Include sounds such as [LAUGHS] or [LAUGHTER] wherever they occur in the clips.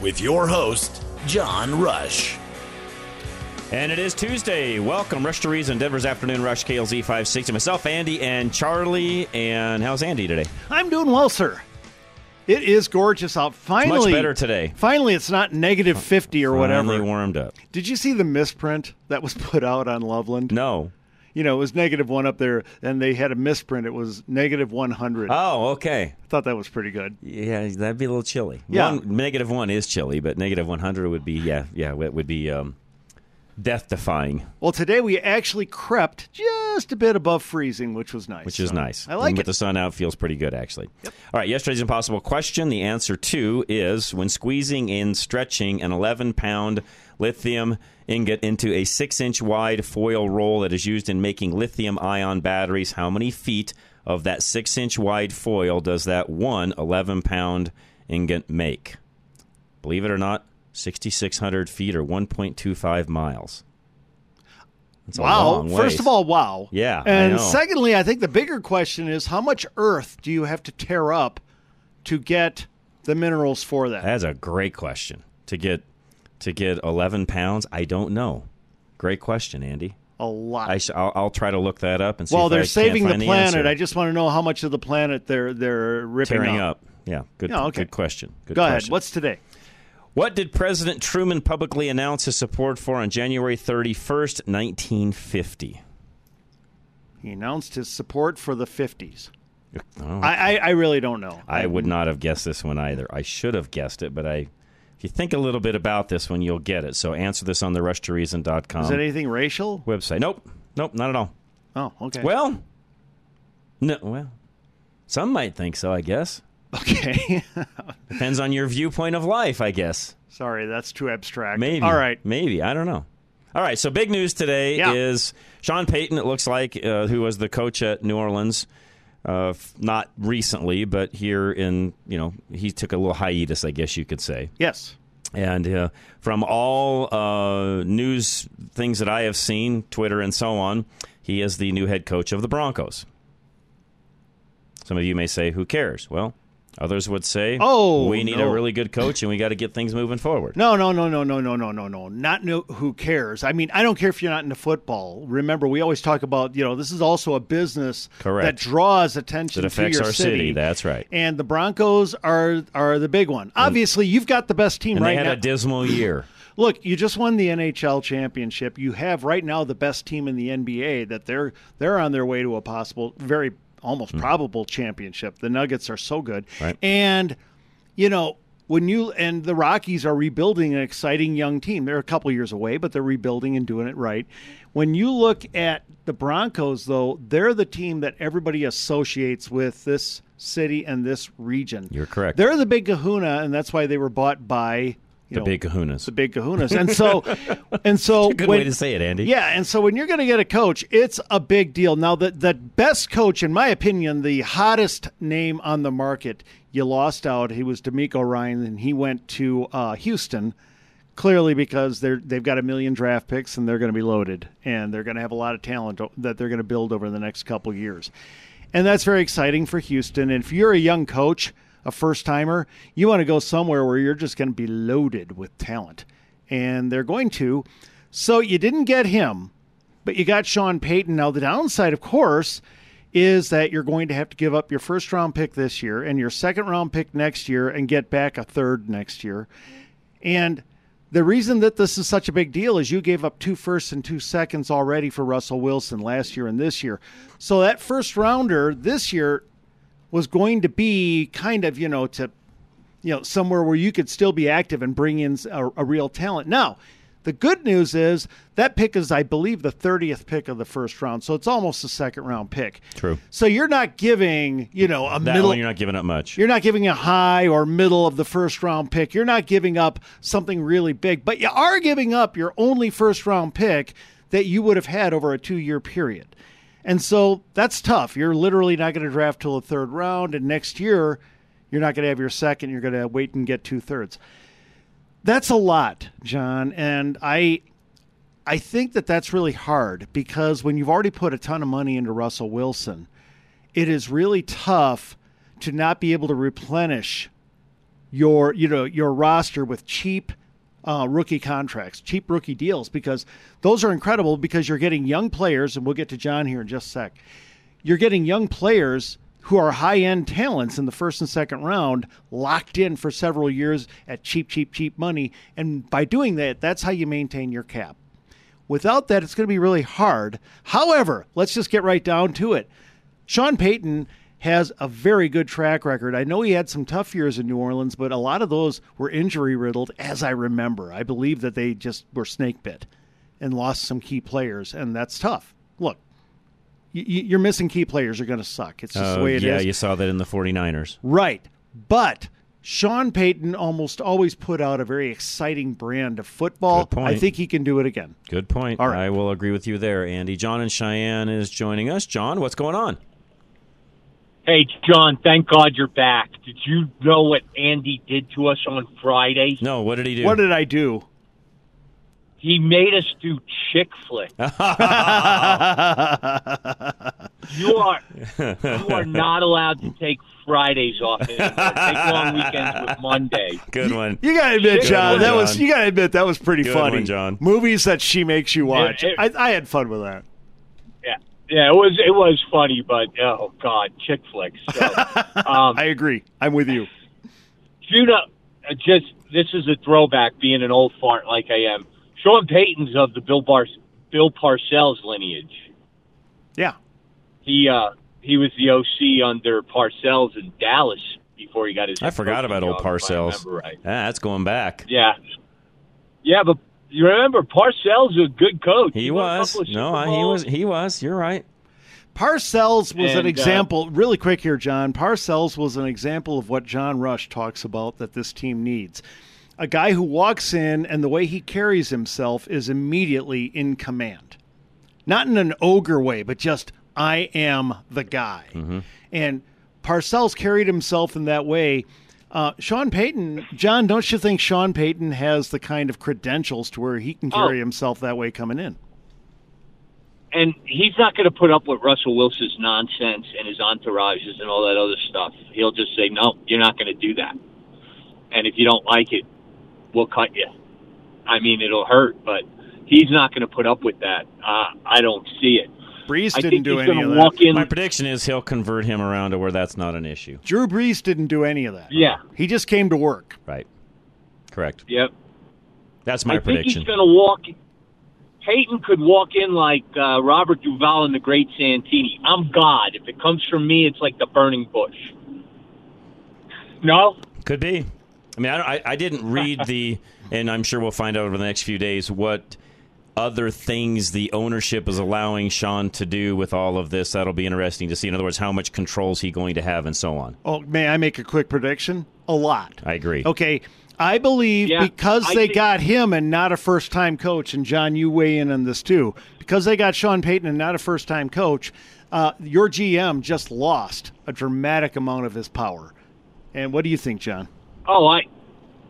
With your host, John Rush. And it is Tuesday. Welcome, Rush to Reason, Denver's Afternoon Rush, KLZ 560. Myself, Andy, and Charlie. And how's Andy today? I'm doing well, sir. It is gorgeous out. Finally, much better today. Finally, it's not negative 50 or whatever. Finally warmed up. Did you see the misprint that was put out on Loveland? No. You know, it was negative one up there, and they had a misprint. It was negative 100. Oh, okay. I thought that was pretty good. Yeah, that'd be a little chilly. Yeah. One, negative one is chilly, but negative 100 would be, yeah, yeah, it would be um, death defying, Well, today we actually crept just a bit above freezing, which was nice. which is So, nice. I like and it. With the sun out, feels pretty good, actually. Yep. All right, yesterday's impossible question. The answer to is when squeezing and stretching an 11 pound lithium ingot into a 6 inch wide foil roll that is used in making lithium ion batteries, how many feet of that 6 inch wide foil does that one 11 pound ingot make? Believe it or not, 6,600 feet or 1.25 miles. That's Wow. First of all, wow. Yeah, I And know. secondly, I think the bigger question is how much earth do you have to tear up to get the minerals for that? That's a great question. To get to get 11 pounds, I don't know. Great question, Andy. a lot. I sh- I'll, I'll try to look that up and see. well, they're I saving the planet. answer. I just want to know how much of the planet they're they're ripping tearing up. Yeah, good. Yeah, okay. Good question. Good Go ahead. What's today? What did President Truman publicly announce his support for on January 31st, 1950? He announced his support for the 50s. Oh, I, I, I really don't know. I would not have guessed this one either. I should have guessed it, but I. If you think a little bit about this one, you'll get it. So answer this on the rushtoreason.com Is it anything racial? website. Nope. Nope, not at all. Oh, okay. Well, no, well, some might think so, I guess. Okay. [LAUGHS] Depends on your viewpoint of life, I guess. Sorry, that's too abstract. Maybe. All right. Maybe. I don't know. All right. So big news today Yeah. is Sean Payton. It looks like uh, who was the coach at New Orleans. Uh, not recently, but here in you know he took a little hiatus, I guess you could say. Yes. And uh, from all uh, news things that I have seen, Twitter and so on, he is the new head coach of the Broncos. Some of you may say, "Who cares?" Well, others would say, Oh, we need no. a really good coach, and we got to get things moving forward." No, no, no, no, no, no, no, no, no. Not no, who cares. I mean, I don't care if you're not into football. Remember, we always talk about, you know, this is also a business Correct. that draws attention That affects to your our city. That's right. And the Broncos are are the big one. Obviously, you've got the best team And right they had now. a dismal year. [CLEARS THROAT] Look, you just won the NHL championship. You have right now the best team in the NBA that they're they're on their way to a possible very almost hmm. probable championship. The Nuggets are so good. Right. And you know, when you and the Rockies are rebuilding an exciting young team. They're a couple years away, but they're rebuilding and doing it right. When you look at the Broncos though, they're the team that everybody associates with this city and this region. You're correct. They're the big kahuna and that's why they were bought by The know, big kahunas. the big kahunas. And so, [LAUGHS] and so, Good when, way to say it, Andy. Yeah, and so when you're going to get a coach, it's a big deal. Now, the the best coach, in my opinion, the hottest name on the market, you lost out. He was DeMeco Ryan, and he went to uh, Houston. Clearly, because they're they've got a million draft picks and they're going to be loaded, and they're going to have a lot of talent that they're going to build over the next couple years, and that's very exciting for Houston. And if you're a young coach, a first timer, you want to go somewhere where you're just going to be loaded with talent, and they're going to. So you didn't get him, but you got Sean Payton. Now the downside, of course, is that you're going to have to give up your first round pick this year and your second round pick next year, and get back a third next year. And the reason that this is such a big deal is you gave up two firsts and two seconds already for Russell Wilson last year and this year. So that first rounder this year was going to be kind of, you know, to you know, somewhere where you could still be active and bring in a, a real talent. Now, the good news is that pick is, I believe, the 30th pick of the first round. So it's almost a second round pick. True. So you're not giving, you know, a That middle. you're not giving up much. You're not giving a high or middle of the first round pick. You're not giving up something really big, but you are giving up your only first round pick that you would have had over a two year period. And so that's tough. You're literally not going to draft till the third round, and next year you're not going to have your second. You're going to wait and get two thirds. That's a lot, John, and I I think that that's really hard because when you've already put a ton of money into Russell Wilson, it is really tough to not be able to replenish your you know your roster with cheap uh, rookie contracts, cheap rookie deals because those are incredible because you're getting young players, and we'll get to John here in just a sec. You're getting young players who are high end talents in the first and second round, locked in for several years at cheap, cheap, cheap money. And by doing that, that's how you maintain your cap. Without that, it's going to be really hard. However, let's just get right down to it. Sean Payton has a very good track record. I know he had some tough years in New Orleans, but a lot of those were injury riddled, as I remember. I believe that they just were snake bit and lost some key players, and that's tough. Look, you're missing key players. You're going to suck. It's just the Oh, way it is. yeah, you saw that in the 49ers. Right. But Sean Payton almost always put out a very exciting brand of football. I think he can do it again. Good point. All right. I will agree with you there, Andy. John and Cheyenne is joining us. John, what's going on? Hey, John, thank God you're back. Did you know what Andy did to us on Friday? No, what did he do? What did I do? He made us do chick flick. [LAUGHS] you are you are not allowed to take Fridays off anymore. Take long weekends with Monday. Good one. You gotta admit, Good John, one, that was you gotta admit that was pretty Good funny. one, John. Movies that she makes you watch. It- it- I, I had fun with that. Yeah, yeah, it was it was funny, but oh god, chick flicks. So, [LAUGHS] um, I agree. I'm with you. you know, uh, just this is a throwback, being an old fart like I am. Sean Payton's of the Bill Bar Bill Parcells lineage. Yeah. He uh he was the OC under Parcells in Dallas before he got his. I forgot about old Parcells. right. Ah, that's going back. Yeah, yeah, but you remember Parcells was a good coach. He won a was. No, I- he was. He was. You're right. Parcells was And, an uh, example, really quick here, John. Parcells was an example of what John Rush talks about that this team needs. A guy who walks in and the way he carries himself is immediately in command. Not in an ogre way, but just, I am the guy. And Parcells carried himself in that way. Uh, Sean Payton, John, don't you think Sean Payton has the kind of credentials to where he can carry Oh. himself that way coming in? and he's not going to put up with Russell Wilson's nonsense and his entourages and all that other stuff. He'll just say, "No, you're not going to do that." And if you don't like it, we'll cut you. I mean, it'll hurt, but he's not going to put up with that. Uh, I don't see it. Brees didn't do he's any of that. in. My prediction is he'll convert him around to where that's not an issue. Drew Brees didn't do any of that. Yeah. He just came to work. Right. Correct. Yep. That's my I think prediction. he's going to walk. Payton could walk in like uh, Robert Duvall and the Great Santini. I'm God. If it comes from me, it's like the burning bush. No, Could be. I mean, I, I didn't read [LAUGHS] the, and I'm sure we'll find out over the next few days what other things the ownership is allowing Sean to do with all of this. That'll be interesting to see. In other words, how much control is he going to have, and so on. Oh, may I make a quick prediction? A lot. I agree. Okay. I believe Yeah, because I they think- got him and not a first time coach, and John, you weigh in on this too, because they got Sean Payton and not a first time coach, uh, your GM just lost a dramatic amount of his power. And what do you think, John? Oh, I,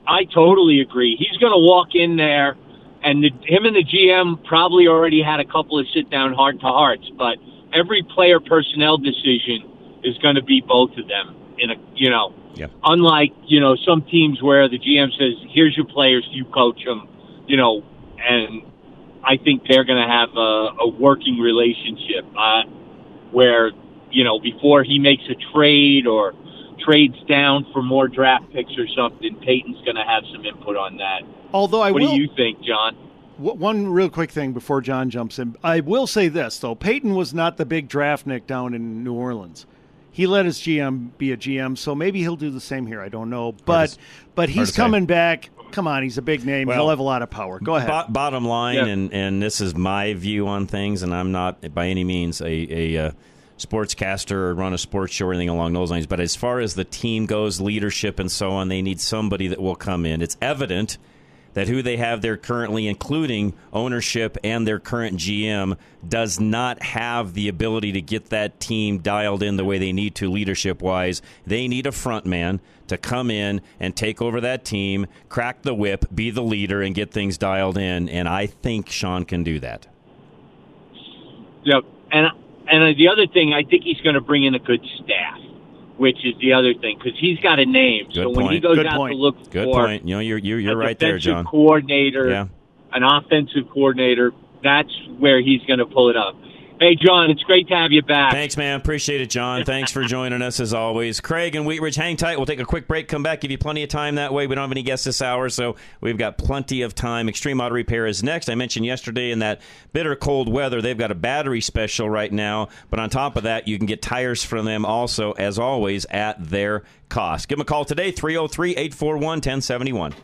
I totally agree. He's going to walk in there, and the, him and the GM probably already had a couple of sit down heart to hearts. But every player personnel decision is going to be both of them. In a, you know, Yeah. unlike you know some teams where the GM says, "Here's your players, you coach them," you know, and I think they're going to have a, a working relationship uh, where you know before he makes a trade or trades down for more draft picks or something, Payton's going to have some input on that. Although I what will, do you think, John? One real quick thing before John jumps in. I will say this, though. Payton was not the big draft nick down in New Orleans. He let his GM be a GM, so maybe he'll do the same here. I don't know. But but he's coming back. Come on, he's a big name. Well, he'll have a lot of power. Go ahead. Bo- bottom line, Yeah. and, and this is my view on things, and I'm not by any means a, a uh, sportscaster or run a sports show or anything along those lines. But as far as the team goes, leadership and so on, they need somebody that will come in. It's evident that who they have there currently, including ownership and their current GM, does not have the ability to get that team dialed in the way they need to leadership wise. They need a front man to come in and take over that team, crack the whip, be the leader, and get things dialed in. And I think Sean can do that. Yep. And and uh, the other thing, I think he's going to bring in a good staff, which is the other thing because he's got a name. Good so point. when he goes Good out point. to look Good for point. You know, you're you're, you're a right there, John. coordinator, Yeah. an offensive coordinator, that's where he's going to pull it up. Hey, John, it's great to have you back. Thanks, man. Appreciate it, John. Thanks for joining us as always. Craig and Wheat Ridge, hang tight. We'll take a quick break, come back, give you plenty of time that way. We don't have any guests this hour, so we've got plenty of time. Extreme Auto Repair is next. I mentioned yesterday in that bitter cold weather, they've got a battery special right now. But on top of that, you can get tires from them also, as always, at their cost. Give them a call today, 303 841 1071.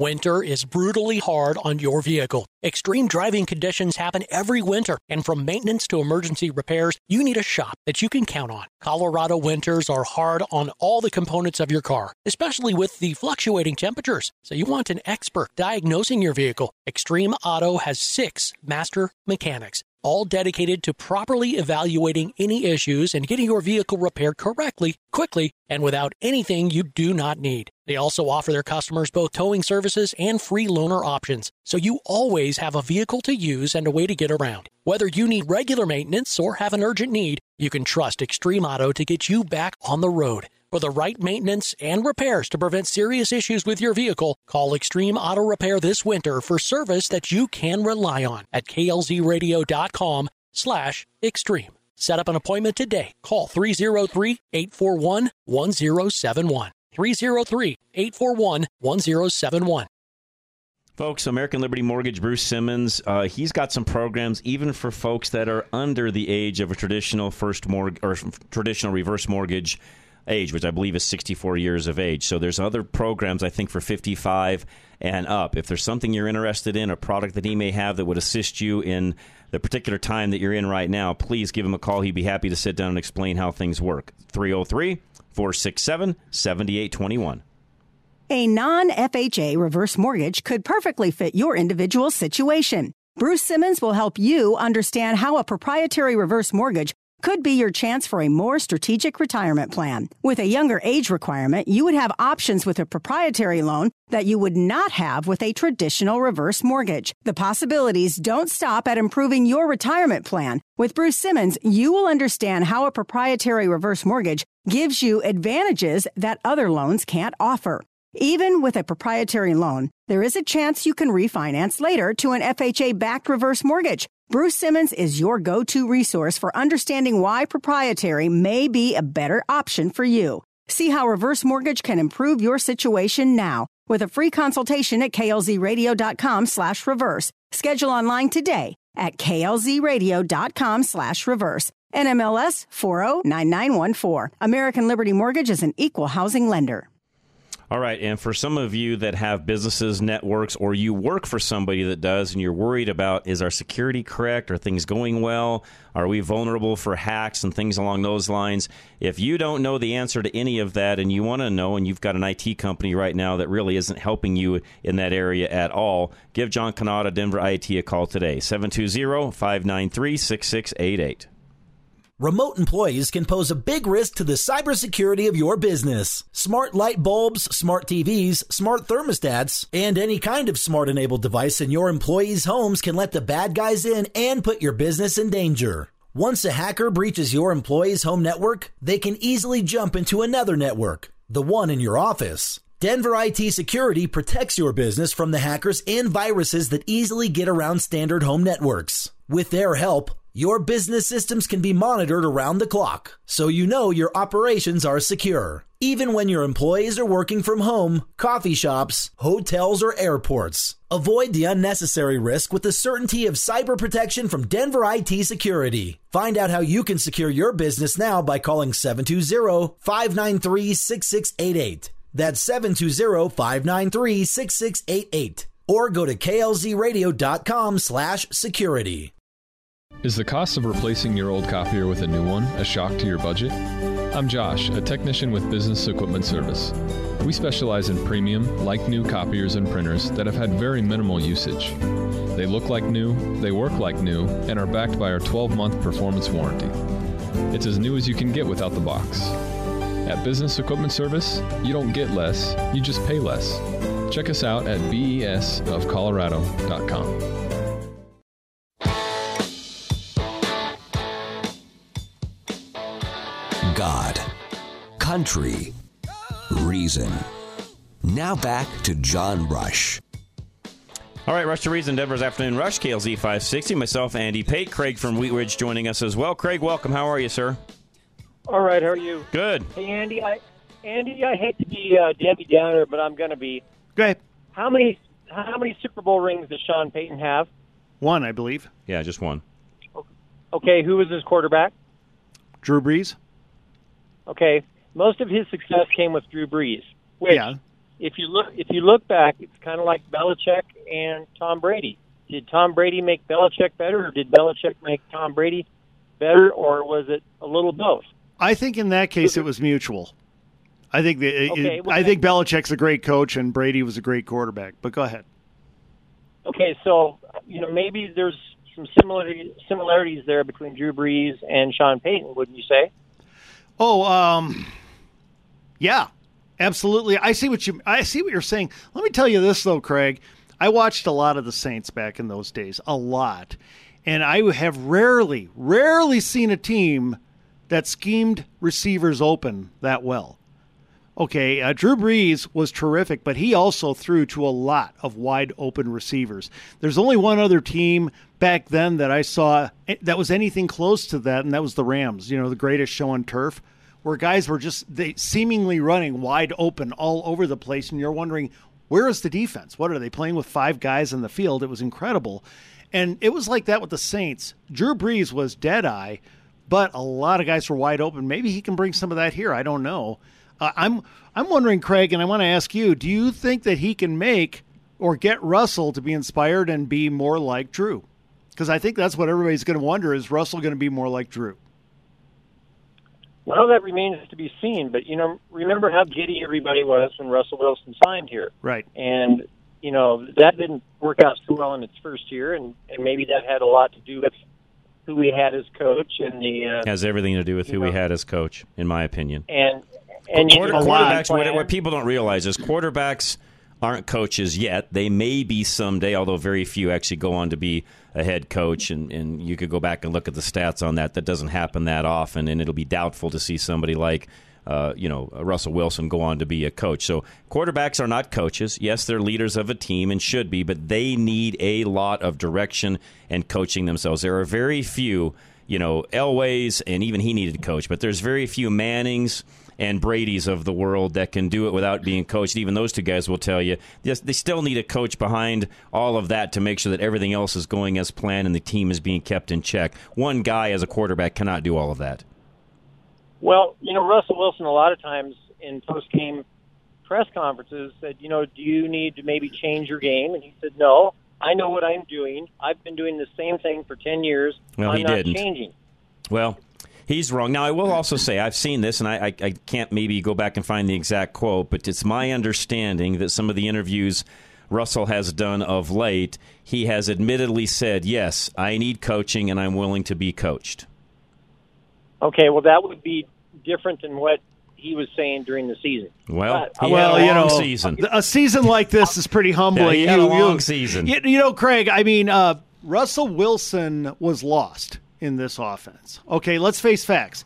Winter is brutally hard on your vehicle. Extreme driving conditions happen every winter, and from maintenance to emergency repairs, you need a shop that you can count on. Colorado winters are hard on all the components of your car, especially with the fluctuating temperatures. So you want an expert diagnosing your vehicle. Extreme Auto has six master mechanics all dedicated to properly evaluating any issues and getting your vehicle repaired correctly, quickly, and without anything you do not need. They also offer their customers both towing services and free loaner options, so you always have a vehicle to use and a way to get around. Whether you need regular maintenance or have an urgent need, you can trust Extreme Auto to get you back on the road. For the right maintenance and repairs to prevent serious issues with your vehicle, call Extreme Auto Repair this winter for service that you can rely on at klzradio.com slash extreme. Set up an appointment today. Call 303-841-1071. 303-841-1071. Folks, American Liberty Mortgage, Bruce Simmons, uh, he's got some programs even for folks that are under the age of a traditional first mortgage or traditional reverse mortgage age, which I believe is 64 years of age. So there's other programs I think for 55 and up. If there's something you're interested in, a product that he may have that would assist you in the particular time that you're in right now, please give him a call. He'd be happy to sit down and explain how things work. 303 467 7821. A non FHA reverse mortgage could perfectly fit your individual situation. Bruce Simmons will help you understand how a proprietary reverse mortgage could be your chance for a more strategic retirement plan. With a younger age requirement, you would have options with a proprietary loan that you would not have with a traditional reverse mortgage. The possibilities don't stop at improving your retirement plan. With Bruce Simmons, you will understand how a proprietary reverse mortgage gives you advantages that other loans can't offer. Even with a proprietary loan, there is a chance you can refinance later to an FHA backed reverse mortgage. Bruce Simmons is your go to resource for understanding why proprietary may be a better option for you. See how reverse mortgage can improve your situation now with a free consultation at klzradio.com slash reverse. Schedule online today at klzradio.com slash reverse. NMLS 409914. American Liberty Mortgage is an equal housing lender. All right, and for some of you that have businesses, networks, or you work for somebody that does, and you're worried about is our security correct? Are things going well? Are we vulnerable for hacks and things along those lines? If you don't know the answer to any of that and you want to know, and you've got an IT company right now that really isn't helping you in that area at all, give John Canada, Denver IT, a call today 720 593 6688. Remote employees can pose a big risk to the cybersecurity of your business. Smart light bulbs, smart TVs, smart thermostats, and any kind of smart enabled device in your employees' homes can let the bad guys in and put your business in danger. Once a hacker breaches your employees' home network, they can easily jump into another network, the one in your office. Denver IT Security protects your business from the hackers and viruses that easily get around standard home networks. With their help, Your business systems can be monitored around the clock, so you know your operations are secure. Even when your employees are working from home, coffee shops, hotels, or airports. Avoid the unnecessary risk with the certainty of cyber protection from Denver IT Security. Find out how you can secure your business now by calling 720 593 6688. That's 720 593 6688. Or go to klzradio.com slash security. Is the cost of replacing your old copier with a new one a shock to your budget? I'm Josh, a technician with Business Equipment Service. We specialize in premium, like new copiers and printers that have had very minimal usage. They look like new, they work like new, and are backed by our 12 month performance warranty. It's as new as you can get without the box. At Business Equipment Service, you don't get less, you just pay less. Check us out at besofcolorado.com. country, reason. Now back to John Rush. All right, Rush to Reason, Denver's Afternoon Rush, KLZ 560. Myself, Andy Pate, Craig from Wheat Ridge joining us as well. Craig, welcome. How are you, sir? All right, how are you? Good. Hey, Andy. I Andy, I hate to be uh, Debbie Downer, but I'm going to be. Great. How many how many Super Bowl rings does Sean Payton have? One, I believe. Yeah, just one. Okay, who was his quarterback? Drew Brees. Okay, most of his success came with Drew Brees. Which, Yeah. if you look if you look back, it's kind of like Belichick and Tom Brady. Did Tom Brady make Belichick better, or did Belichick make Tom Brady better, or was it a little both? I think in that case it was mutual. I think the, Okay, well, I think Belichick's a great coach and Brady was a great quarterback. But go ahead. Okay, so you know maybe there's some similarity, similarities there between Drew Brees and Sean Payton, wouldn't you say? Oh, um, yeah, absolutely. I see what you I see what you're saying. Let me tell you this though, Craig. I watched a lot of the Saints back in those days, a lot, and I have rarely, rarely seen a team that schemed receivers open that well. Okay, uh, Drew Brees was terrific, but he also threw to a lot of wide open receivers. There's only one other team back then that I saw eh, that was anything close to that, and that was the Rams. You know, the greatest show on turf, where guys were just they seemingly running wide open all over the place, and you're wondering where is the defense? What are they playing with five guys in the field? It was incredible, and it was like that with the Saints. Drew Brees was dead eye, but a lot of guys were wide open. Maybe he can bring some of that here. I don't know. Uh, I'm I'm wondering, Craig, and I want to ask you: Do you think that he can make or get Russell to be inspired and be more like Drew? Because I think that's what everybody's going to wonder: Is Russell going to be more like Drew? Well, that remains to be seen. But you know, remember how giddy everybody was when Russell Wilson signed here, Right. and you know that didn't work out so well in its first year, and, and maybe that had a lot to do with who we had as coach and the uh, Has everything to do with who we had as coach, in my opinion. and and you Quarter, know, quarterbacks, what, what people don't realize is quarterbacks aren't coaches yet. They may be someday, although very few actually go on to be a head coach. And, and you could go back and look at the stats on that. That doesn't happen that often, and it'll be doubtful to see somebody like. Uh, you know, Russell Wilson go on to be a coach. So quarterbacks are not coaches. Yes, they're leaders of a team and should be, but they need a lot of direction and coaching themselves. There are very few, you know, Elways, and even he needed to coach, but there's very few Mannings and Brady's of the world that can do it without being coached. Even those two guys will tell you yes, they still need a coach behind all of that to make sure that everything else is going as planned and the team is being kept in check. One guy as a quarterback cannot do all of that. Well, you know, Russell Wilson a lot of times in post game press conferences said, you know, do you need to maybe change your game? And he said, no, I know what I'm doing. I've been doing the same thing for 10 years. Well, I'm he not didn't. changing. Well, he's wrong. Now, I will also say I've seen this, and I, I, I can't maybe go back and find the exact quote, but it's my understanding that some of the interviews Russell has done of late, he has admittedly said, "Yes, I need coaching, and I'm willing to be coached." Okay, well, that would be different than what he was saying during the season. Well, But, well, a you know, season. a season like this is pretty humbling. Yeah, he had you, a long you- season. You, you know, Craig. I mean, uh, Russell Wilson was lost in this offense. Okay, let's face facts.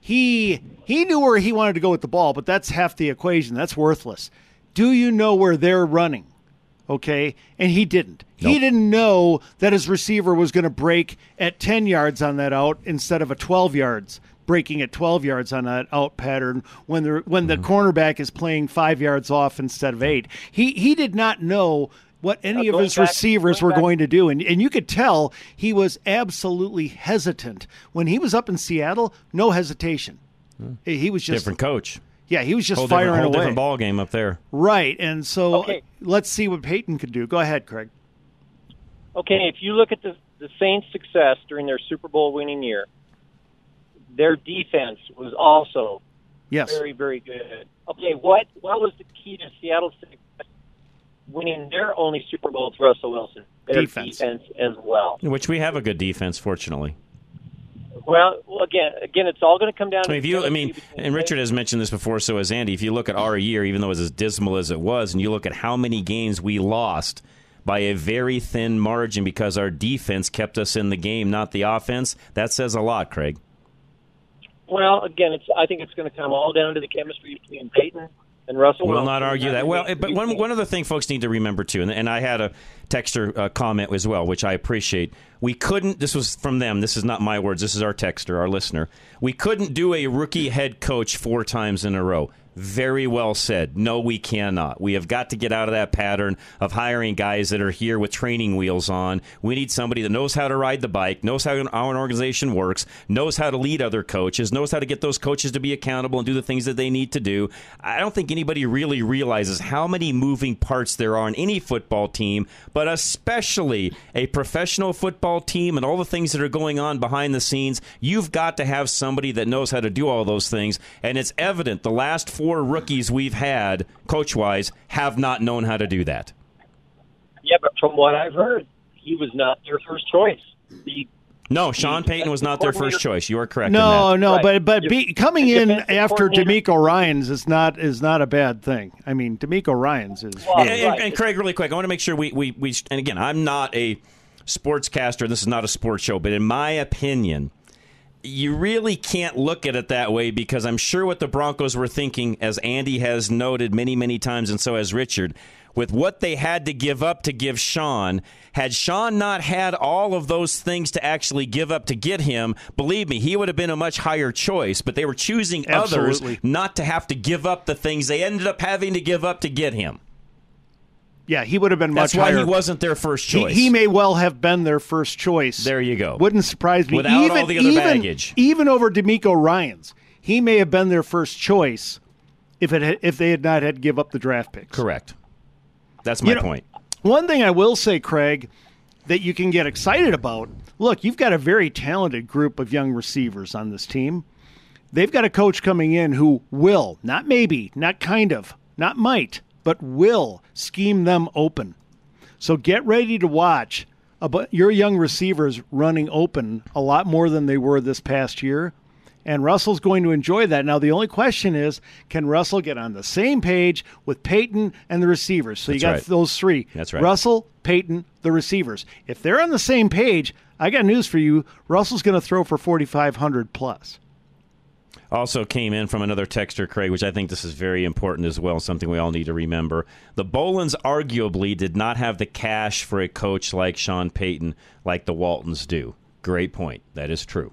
He he knew where he wanted to go with the ball, but that's half the equation. That's worthless. Do you know where they're running? Okay, and he didn't. He didn't know that his receiver was going to break at 10 yards on that out instead of a 12 yards breaking at 12 yards on that out pattern when the when the mm-hmm. cornerback is playing 5 yards off instead of 8. He he did not know what any of his back- receivers were back- going to do and and you could tell he was absolutely hesitant when he was up in Seattle, no hesitation. Hmm. He was just different coach. Yeah, he was just whole firing different, whole away. different ball game up there. Right, and so Okay. let's see what Payton could do. Go ahead, Craig. okay, if you look at the the Saints' success during their Super Bowl winning year, their defense was also Yes. very, very good. Okay, what what was the key to Seattle's success winning their only Super Bowl with Russell Wilson? Their Defense. defense as well. Which we have a good defense, fortunately. Well, again, again, it's all going to come down. I mean, if you, I mean, and Richard has mentioned this before, so has Andy. If you look at our year, even though it was as dismal as it was, and you look at how many games we lost by a very thin margin because our defense kept us in the game, not the offense, that says a lot, Craig. Well, again, it's. I think it's going to come all down to the chemistry between Payton and Russell. We'll not argue that. Well, eh, but one one other thing folks need to remember too, and, and I had a texter uh, comment as well, which I appreciate. We couldn't. This was from them. This is not my words. This is our texter, our listener. We couldn't do a rookie head coach four times in a row. Very well said. No, we cannot. We have got to get out of that pattern of hiring guys that are here with training wheels on. We need somebody that knows how to ride the bike, knows how, our organization works, knows how to lead other coaches, knows how to get those coaches to be accountable and do the things that they need to do. I don't think anybody really realizes how many moving parts there are in any football team, but especially a professional football team and all the things that are going on behind the scenes. You've got to have somebody that knows how to do all those things. And it's evident the last four rookies we've had, coach wise, have not known how to do that. Yeah, but from what I've heard, he was not their first choice. The No, Sean Payton was not their first choice. You are correct. in No, that. no, but but be, coming in after coordinator- DeMeco Ryans is not is not a bad thing. I mean, DeMeco Ryans is. And, and- and Craig, really quick, I want to make sure we, we, we and again, I'm not a sportscaster. This is not a sports show, but in my opinion, you really can't look at it that way because I'm sure what the Broncos were thinking, as Andy has noted many, many times, and so has Richard, with what they had to give up to give Sean. Had Sean not had all of those things to actually give up to get him, believe me, he would have been a much higher choice. But they were choosing Absolutely. others not to have to give up the things they ended up having to give up to get him. Yeah, he would have been much. That's why higher. he wasn't their first He- choice. He, may well have been their first choice. There you go. Wouldn't surprise me. Without even, all the other even, baggage. even over DeMeco Ryans, he may have been their first choice if it had, if they had not had to give up the draft picks. Correct. That's my You know, point. One thing I will say, Craig, that you can get excited about. Look, you've got a very talented group of young receivers on this team. They've got a coach coming in who will, not maybe, not kind of, not might, but will scheme them open. So get ready to watch about your young receivers running open a lot more than they were this past year. And Russell's going to enjoy that. Now, the only question is can Russell get on the same page with Payton and the receivers? So That's you got right. those three That's right. Russell, Payton, the receivers. If they're on the same page, I got news for you. Russell's going to throw for 4,500 plus. Also came in from another texter, Craig, which I think this is very important as well, something we all need to remember. The Bowlens arguably did not have the cash for a coach like Sean Payton, like the Waltons do. Great point. That is true.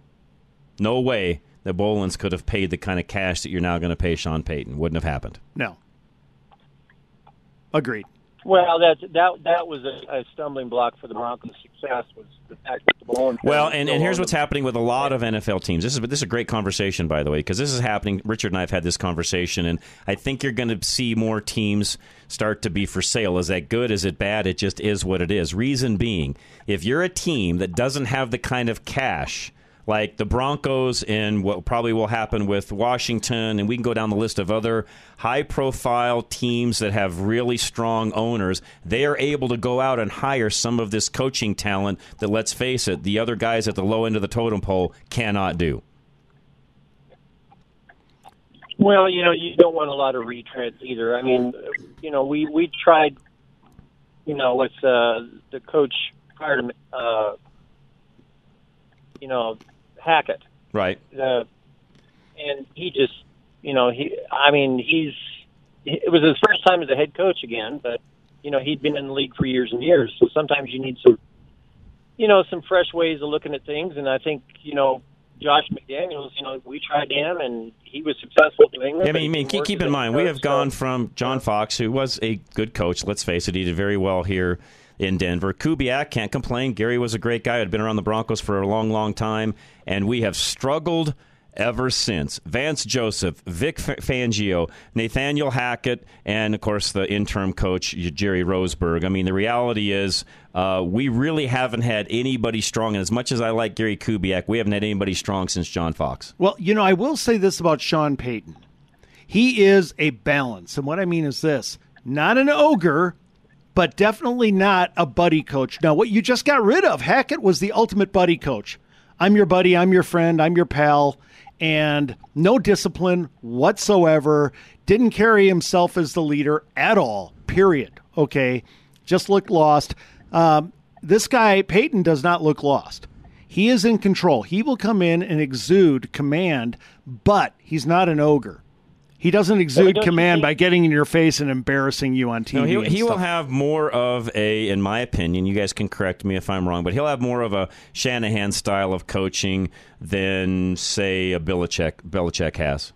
No way the Bowlens could have paid the kind of cash that you're now going to pay Sean Payton. Wouldn't have happened. No. Agreed. Well, that that that was a, a stumbling block for the Broncos' success was the fact that the Bowlen Well, and, and here's what's happening with a lot of NFL teams. This is this is a great conversation, by the way, because this is happening. Richard and I have had this conversation, and I think you're going to see more teams start to be for sale. Is that good? Is it bad? It just is what it is. Reason being, if you're a team that doesn't have the kind of cash like the Broncos and what probably will happen with Washington, and we can go down the list of other high profile teams that have really strong owners. They are able to go out and hire some of this coaching talent that, let's face it, the other guys at the low end of the totem pole cannot do. Well, you know, you don't want a lot of retreads either. I mean, you know, we we tried, you know, with uh, the coach prior to, uh, you know, Hackett, Right. uh, and he just, you know, he. I mean, he's. It was his first time as a head coach again, but you know, he'd been in the league for years and years. So sometimes you need some, you know, some fresh ways of looking at things. And I think, you know, Josh McDaniels, you know, we tried him and he was successful doing it. I mean, I mean keep, keep in mind, we have gone from John Fox, who was a good coach, let's face it, he did very well here in Denver. Kubiak can't complain. Gary was a great guy, had been around the Broncos for a long, long time, and we have struggled – ever since. Vance Joseph, Vic Fangio, Nathaniel Hackett, and of course the interim coach Jerry Rosburg. I mean, the reality is uh, we really haven't had anybody strong. And as much as I like Gary Kubiak, we haven't had anybody strong since John Fox. Well, you know, I will say this about Sean Payton. He is a balance. And what I mean is this not an ogre, but definitely not a buddy coach. Now, what you just got rid of, Hackett was the ultimate buddy coach. I'm your buddy, I'm your friend, I'm your pal and no discipline whatsoever. Didn't carry himself as the leader at all, period. Okay. Just looked lost. Um, this guy, Payton, does not look lost. He is in control. He will come in and exude command, but he's not an ogre. He doesn't exude command by getting in your face and embarrassing you on TV. No, he, he will have more of a, in my opinion, you guys can correct me if I'm wrong, but he'll have more of a Shanahan style of coaching than, say, a Belichick, Belichick has.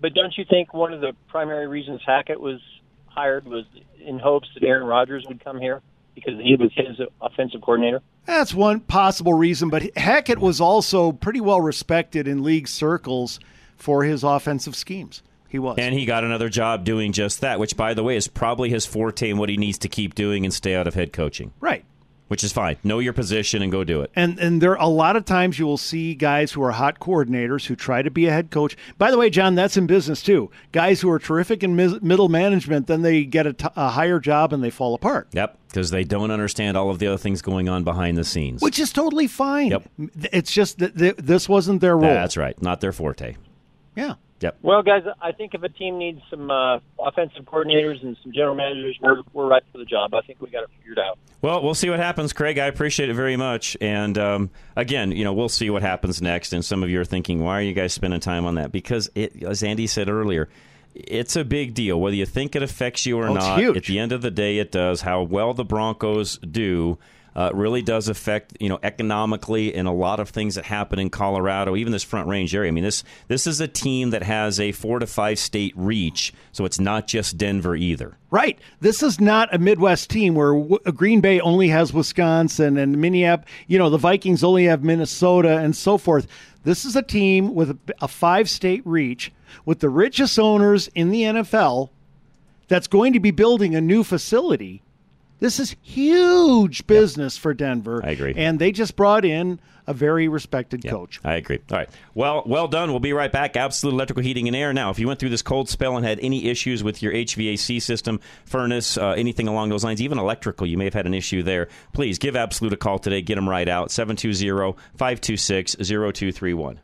But don't you think one of the primary reasons Hackett was hired was in hopes that Aaron Rodgers would come here? because he was his offensive coordinator. That's one possible reason, but Hackett was also pretty well respected in league circles for his offensive schemes. He was. And he got another job doing just that, which, by the way, is probably his forte and what he needs to keep doing and stay out of head coaching. Right. Which is fine. Know your position and go do it. And and there a lot of times you will see guys who are hot coordinators who try to be a head coach. By the way, John, that's in business too. Guys who are terrific in mis- middle management, then they get a, t- a higher job and they fall apart. Yep, because they don't understand all of the other things going on behind the scenes. Which is totally fine. Yep. It's just that th- this wasn't their role. That's right. Not their forte. Yeah. Yep. Well, guys, I think if a team needs some uh, offensive coordinators and some general managers, we're, we're right for the job. I think we got it figured out. Well, we'll see what happens, Craig. I appreciate it very much. And um, again, you know, we'll see what happens next. And some of you are thinking, why are you guys spending time on that? Because, it, as Andy said earlier, it's a big deal. Whether you think it affects you or oh, not, at the end of the day, it does. How well the Broncos do uh, really does affect you know economically and a lot of things that happen in Colorado, even this Front Range area. I mean, this this is a team that has a four to five state reach, so it's not just Denver either. Right. This is not a Midwest team where w- Green Bay only has Wisconsin and Minneapolis. You know, the Vikings only have Minnesota and so forth. This is a team with a five state reach with the richest owners in the NFL that's going to be building a new facility this is huge business yep. for Denver. I agree. And they just brought in a very respected yep. coach. I agree. All right. Well, well done. We'll be right back. Absolute Electrical Heating and Air. Now, if you went through this cold spell and had any issues with your HVAC system, furnace, uh, anything along those lines, even electrical, you may have had an issue there, please give Absolute a call today. Get them right out. 720 526 0231.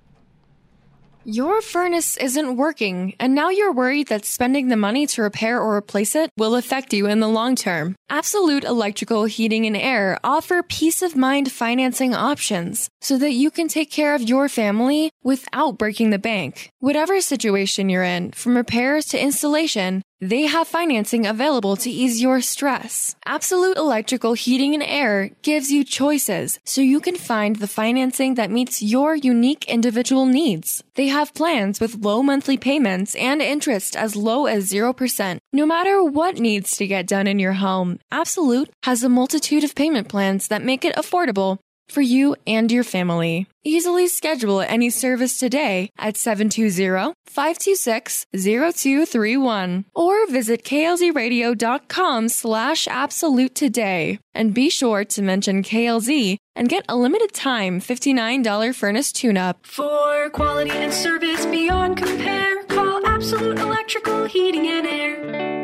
Your furnace isn't working, and now you're worried that spending the money to repair or replace it will affect you in the long term. Absolute Electrical Heating and Air offer peace of mind financing options so that you can take care of your family without breaking the bank. Whatever situation you're in, from repairs to installation, they have financing available to ease your stress. Absolute Electrical Heating and Air gives you choices so you can find the financing that meets your unique individual needs. They have plans with low monthly payments and interest as low as 0%. No matter what needs to get done in your home, Absolute has a multitude of payment plans that make it affordable for you and your family. Easily schedule any service today at 720-526-0231 or visit klzradio.com slash absolute today. And be sure to mention KLZ and get a limited time $59 furnace tune-up. For quality and service beyond compare, call Absolute Electrical Heating and Air.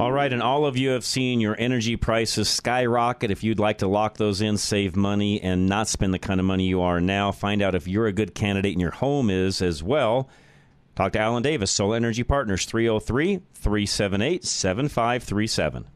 All right, and all of you have seen your energy prices skyrocket. If you'd like to lock those in, save money, and not spend the kind of money you are now, find out if you're a good candidate and your home is as well. Talk to Alan Davis, Solar Energy Partners, 303 378 7537.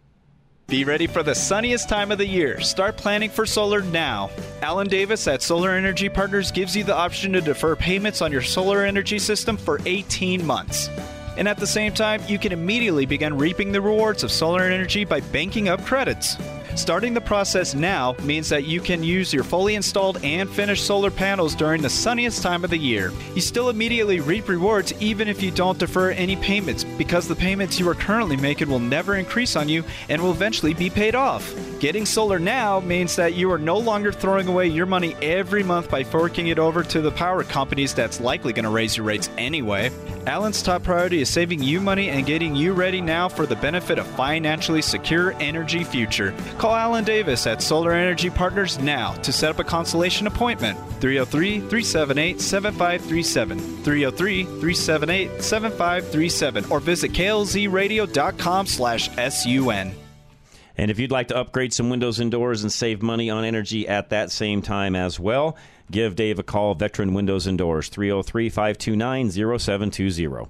Be ready for the sunniest time of the year. Start planning for solar now. Alan Davis at Solar Energy Partners gives you the option to defer payments on your solar energy system for 18 months. And at the same time, you can immediately begin reaping the rewards of solar energy by banking up credits. Starting the process now means that you can use your fully installed and finished solar panels during the sunniest time of the year. You still immediately reap rewards even if you don't defer any payments because the payments you are currently making will never increase on you and will eventually be paid off. Getting solar now means that you are no longer throwing away your money every month by forking it over to the power companies that's likely going to raise your rates anyway. Allen's top priority is saving you money and getting you ready now for the benefit of financially secure energy future. Call Alan Davis at Solar Energy Partners now to set up a consultation appointment. 303 378 7537. 303 378 7537 or visit klzradio.com slash sun. And if you'd like to upgrade some windows and doors and save money on energy at that same time as well, give Dave a call, Veteran Windows and Doors, 303 529 0720.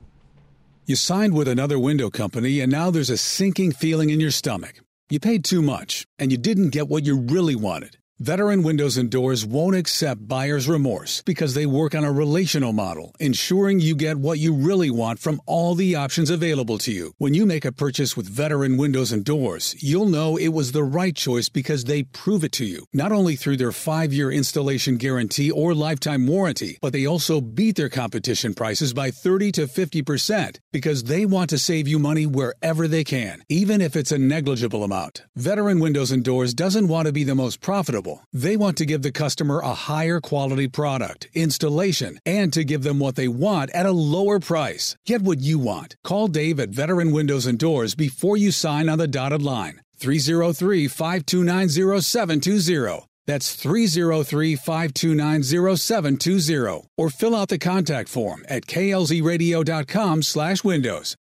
You signed with another window company, and now there's a sinking feeling in your stomach. You paid too much, and you didn't get what you really wanted. Veteran Windows and Doors won't accept buyer's remorse because they work on a relational model, ensuring you get what you really want from all the options available to you. When you make a purchase with Veteran Windows and Doors, you'll know it was the right choice because they prove it to you, not only through their five year installation guarantee or lifetime warranty, but they also beat their competition prices by 30 to 50% because they want to save you money wherever they can, even if it's a negligible amount. Veteran Windows and Doors doesn't want to be the most profitable. They want to give the customer a higher quality product, installation, and to give them what they want at a lower price. Get what you want. Call Dave at Veteran Windows and Doors before you sign on the dotted line. 303 529 0720. That's 303 529 0720. Or fill out the contact form at klzradio.com slash windows.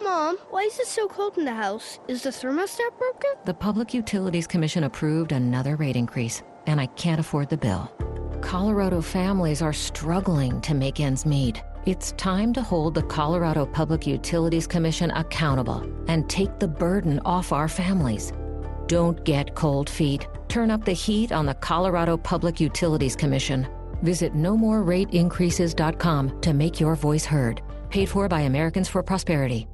Mom, why is it so cold in the house? Is the thermostat broken? The Public Utilities Commission approved another rate increase, and I can't afford the bill. Colorado families are struggling to make ends meet. It's time to hold the Colorado Public Utilities Commission accountable and take the burden off our families. Don't get cold feet. Turn up the heat on the Colorado Public Utilities Commission. Visit nomorerateincreases.com to make your voice heard. Paid for by Americans for Prosperity.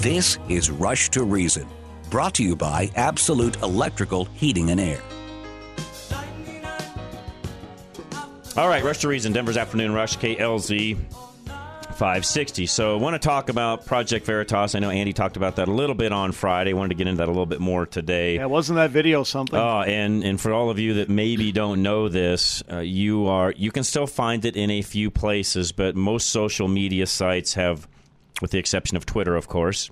This is Rush to Reason, brought to you by Absolute Electrical Heating and Air. All right, Rush to Reason, Denver's Afternoon Rush, KLZ 560. So I want to talk about Project Veritas. I know Andy talked about that a little bit on Friday. I wanted to get into that a little bit more today. Yeah, wasn't that video something? Oh, and and for all of you that maybe don't know this, uh, you are you can still find it in a few places, but most social media sites have, with the exception of Twitter, of course,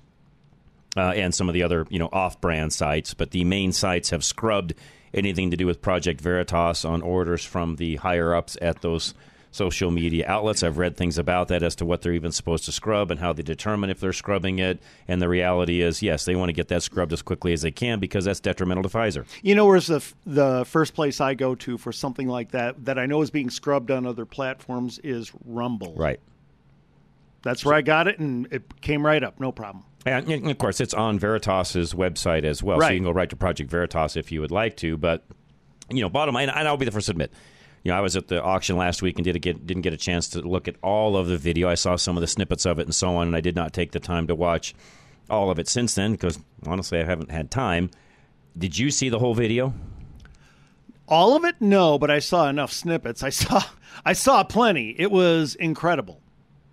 uh, and some of the other you know off-brand sites, but the main sites have scrubbed anything to do with Project Veritas on orders from the higher ups at those social media outlets. I've read things about that as to what they're even supposed to scrub and how they determine if they're scrubbing it. And the reality is, yes, they want to get that scrubbed as quickly as they can because that's detrimental to Pfizer. You know, where's the the first place I go to for something like that that I know is being scrubbed on other platforms is Rumble. Right. That's where I got it, and it came right up, no problem. And, of course, it's on Veritas's website as well, so you can go right to Project Veritas if you would like to. But you know, bottom line, and I'll be the first to admit, you know, I was at the auction last week and did get didn't get a chance to look at all of the video. I saw some of the snippets of it and so on, and I did not take the time to watch all of it since then because honestly, I haven't had time. Did you see the whole video? All of it, no, but I saw enough snippets. I saw, [LAUGHS] I saw plenty. It was incredible.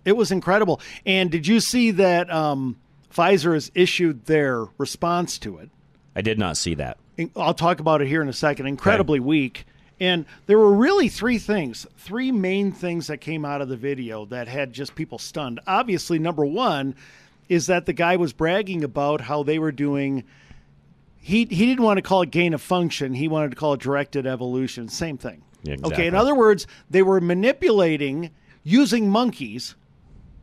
It was incredible. And did you see that um, Pfizer has issued their response to it? I did not see that. I'll talk about it here in a second. Incredibly weak. And there were really three things, three main things that came out of the video that had just people stunned. Obviously, number one is that the guy was bragging about how they were doing. He he didn't want to call it gain of function. He wanted to call it directed evolution. Same thing. Yeah, Okay. In other words, they were manipulating using monkeys,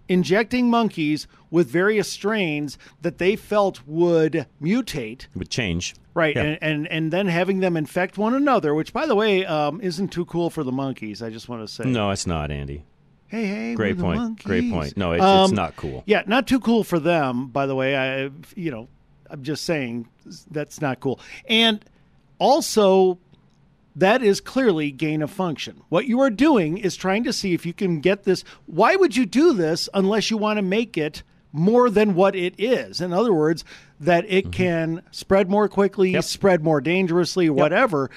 injecting monkeys with various strains that they felt would mutate. Would change. Right, Yeah. and, and and then having them infect one another, which, by the way, um, isn't too cool for the monkeys. I just want to say. No, it's not, Andy. Hey, hey, Great point. Great point. No, it's, Um, it's not cool. Yeah, not too cool for them. By the way, I you know I'm just saying that's not cool. And also, that is clearly gain of function. What you are doing is trying to see if you can get this. Why would you do this unless you want to make it more than what it is? In other words, that it mm-hmm. can spread more quickly, spread more dangerously, whatever.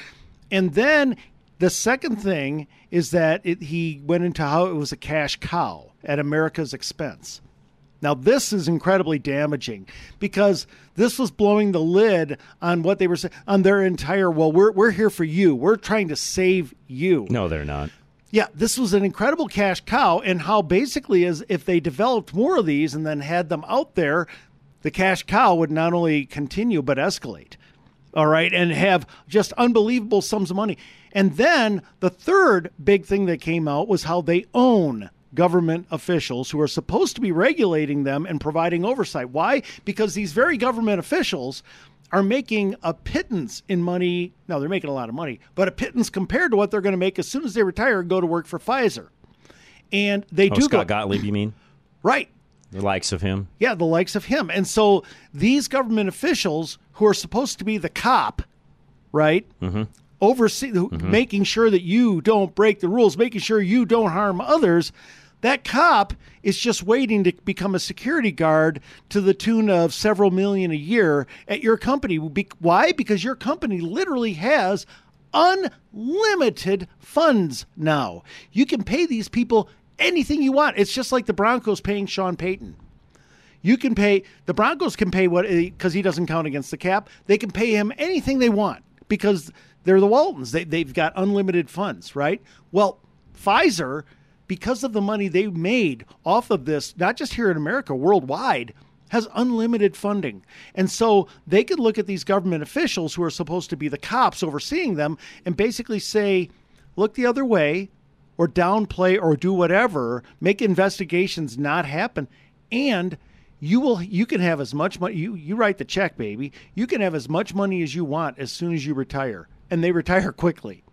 And then the second thing is that it, he went into how it was a cash cow at America's expense. Now, this is incredibly damaging because this was blowing the lid on what they were saying on their entire. Well, we're we're here for you. We're trying to save you. No, they're not. Yeah, this was an incredible cash cow, and how basically is if they developed more of these and then had them out there, the cash cow would not only continue but escalate. All right, and have just unbelievable sums of money. And then the third big thing that came out was how they own government officials who are supposed to be regulating them and providing oversight. Why? Because these very government officials are making a pittance in money. No, they're making a lot of money, but a pittance compared to what they're going to make as soon as they retire and go to work for Pfizer. And they oh, do Scott go Gottlieb, you mean? [CLEARS THROAT] right. The likes of him. Yeah, the likes of him. And so these government officials who are supposed to be the cop, right? Mm-hmm. Oversee who- making sure that you don't break the rules, making sure you don't harm others. That cop is just waiting to become a security guard to the tune of several million a year at your company. Why? Because your company literally has unlimited funds now. You can pay these people anything you want. It's just like the Broncos paying Sean Payton. You can pay the Broncos can pay what eh, because he doesn't count against the cap. They can pay him anything they want because they're the Waltons. They they've got unlimited funds, right? Well, Pfizer, because of the money they made off of this, not just here in America, worldwide, has unlimited funding. And so they could look at these government officials who are supposed to be the cops overseeing them and basically say, look the other way or downplay or do whatever, make investigations not happen. And you will you can have as much money you, you write the check, baby. You can have as much money as you want as soon as you retire. And they retire [LAUGHS] quickly.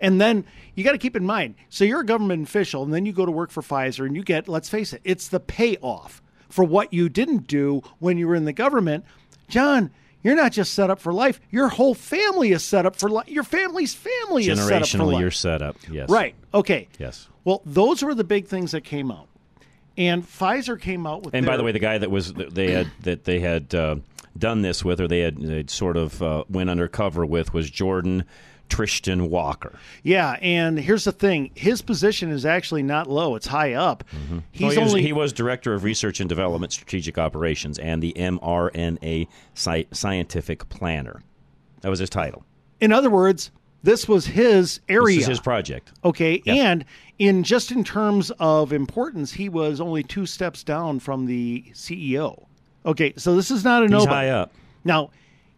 And then you got to keep in mind so you're a government official, and then you go to work for Pfizer, and you get, let's face it, it's the payoff for what you didn't do when you were in the government. John, you're not just set up for life, your whole family is set up for life. Your family's family is set up for Generationally, life. you're set up. Yes. Right. Okay. Yes. Well, those were the big things that came out. And Pfizer came out with And by the way, the guy that was they had [CLEARS THROAT] that they had uh, done this with, or they had sort of uh, went undercover with, was Jordan Tristan Walker. Yeah, and here's the thing: his position is actually not low; it's high up. Mm-hmm. He's Well, he, was, he was director of research and development, strategic operations, and the mRNA sci- scientific planner. That was his title. in other words, this was his area. This is his project. Okay, and in just in terms of importance, he was only two steps down from the CEO. Okay, so this is not a He's nobody. high up. Now,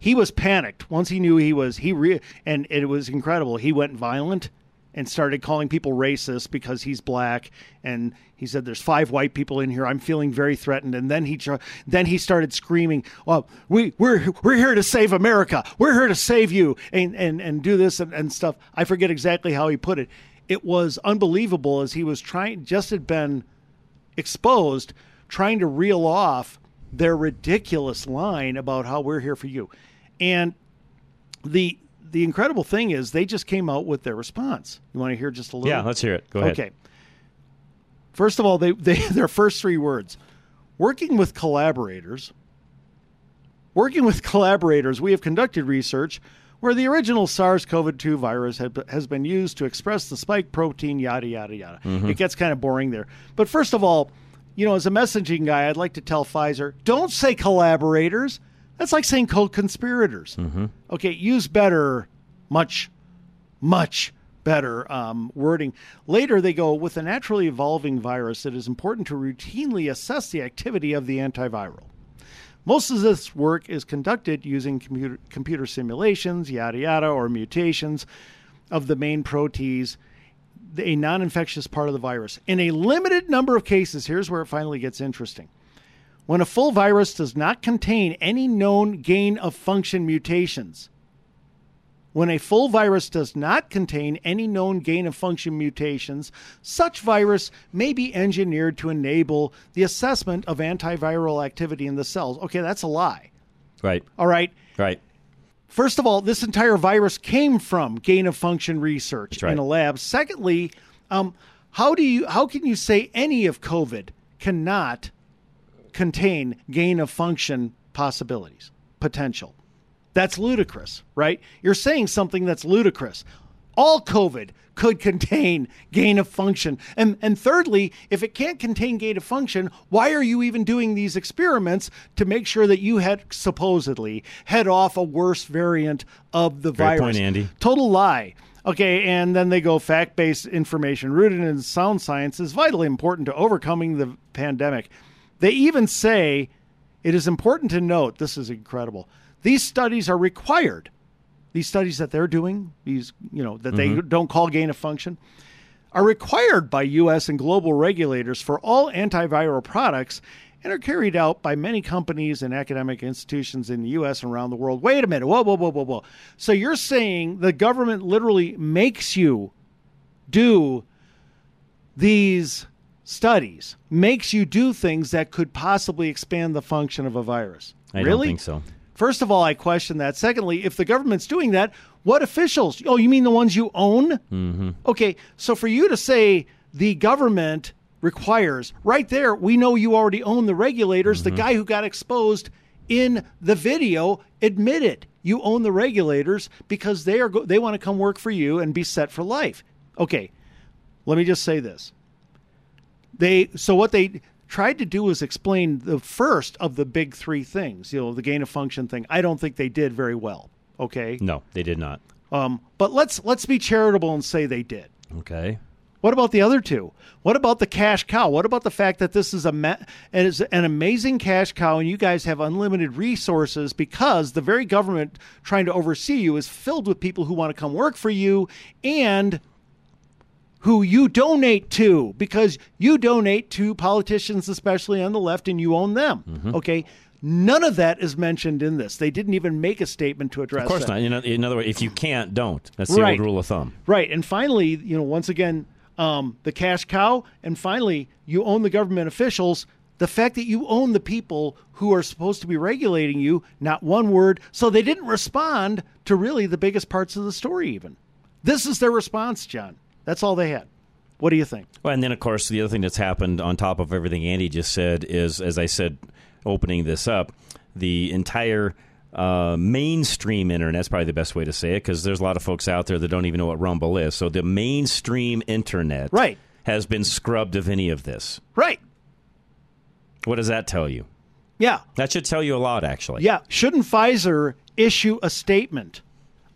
he was panicked once he knew he was he re- and it was incredible. He went violent and started calling people racist because he's black and he said there's five white people in here. I'm feeling very threatened and then he then he started screaming, "Well, we we're we're here to save America. We're here to save you." And and and do this and, and stuff. I forget exactly how he put it. It was unbelievable as he was trying just had been exposed trying to reel off their ridiculous line about how we're here for you. And the the incredible thing is they just came out with their response. You want to hear just a little? Yeah, let's hear it. Go ahead. Okay. First of all, they, they [LAUGHS] their first three words: working with collaborators. Working with collaborators, we have conducted research where the original SARS-CoV-2 virus had, has been used to express the spike protein, yada yada yada. Mhm. It gets kind of boring there. But first of all, you know, as a messaging guy, I'd like to tell Pfizer, don't say collaborators. That's like saying co-conspirators. Mm-hmm. Okay, use better, much, much better um, wording. Later, they go with a naturally evolving virus. It is important to routinely assess the activity of the antiviral. Most of this work is conducted using computer, computer simulations, yada yada, or mutations of the main proteins, a non infectious part of the virus. In a limited number of cases, here's where it finally gets interesting. When a full virus does not contain any known gain of function mutations, when a full virus does not contain any known gain of function mutations, such virus may be engineered to enable the assessment of antiviral activity in the cells. Okay, that's a lie. Right. All right. Right. First of all, this entire virus came from gain of function research right. in a lab. Secondly, um, how do you how can you say any of COVID cannot contain gain of function possibilities potential? That's ludicrous, right? You're saying something that's ludicrous. All COVID could contain gain of function. And and thirdly, if it can't contain gain of function, why are you even doing these experiments to make sure that you had supposedly head off a worse variant of the Great virus? point, Andy. Total lie. Okay, and then they go fact based information rooted in sound science is vitally important to overcoming the pandemic. They even say it is important to note this is incredible. These studies are required. These studies that they're doing, these, you know, that they Mhm. don't call gain of function, are required by U.S. and global regulators for all antiviral products and are carried out by many companies and academic institutions in the U.S. and around the world. Wait a minute. Whoa, whoa, whoa, whoa, whoa. So you're saying the government literally makes you do these studies, makes you do things that could possibly expand the function of a virus? I don't think so. First of all, I question that. Secondly, if the government's doing that, what officials? Oh, you mean the ones you own? Mm-hmm. Okay, so for you to say the government requires, right there, we know you already own the regulators. The Mm-hmm. guy who got exposed in the video admitted you own the regulators because they are go- they want to come work for you and be set for life. Okay, let me just say this. They so what they tried to do was explain the first of the big three things. You know, the gain of function thing. I don't think they did very well. Okay. No, they did not. Um, but let's let's be charitable and say they did. Okay. What about the other two? What about the cash cow? What about the fact that this is a ma- it is an amazing cash cow and you guys have unlimited resources because the very government trying to oversee you is filled with people who want to come work for you and who you donate to because you donate to politicians especially on the left and you own them. Mm-hmm. Okay? None of that is mentioned in this. They didn't even make a statement to address Of course that. not. In, oth- in other words, if you can't, don't. That's the Right. old rule of thumb. Right. And finally, you know, once again, um, the cash cow. And finally, you own the government officials. The fact that you own the people who are supposed to be regulating you, not one word. So they didn't respond to really the biggest parts of the story, even. This is their response, John. That's all they had. What do you think? Well, and then of course the other thing that's happened on top of everything Andy just said is, as I said, opening this up, the entire uh, mainstream internet. That's probably the best way to say it because there's a lot of folks out there that don't even know what Rumble is. So the mainstream internet, Right. has been scrubbed of any of this. Right. What does that tell you? Yeah. That should tell you a lot, actually. Yeah. Shouldn't Pfizer issue a statement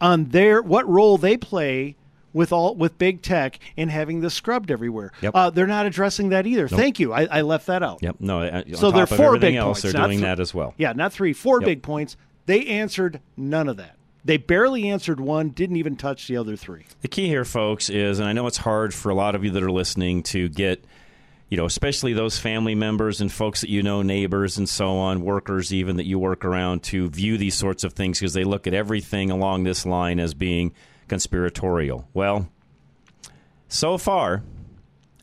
on their what role they play with all with big tech and having this scrubbed everywhere? Yep. Uh, they're not addressing that either. Nope. Thank you. I, I left that out. Yep. No. So there are four big else, points. they're doing that as well. Yeah, not three, four Yep. big points. They answered none of that. They barely answered one. Didn't even touch the other three. The key here, folks, is, and I know it's hard for a lot of you that are listening to get, you know, especially those family members and folks that you know, neighbors and so on, workers even that you work around, to view these sorts of things because they look at everything along this line as being conspiratorial. Well, so far,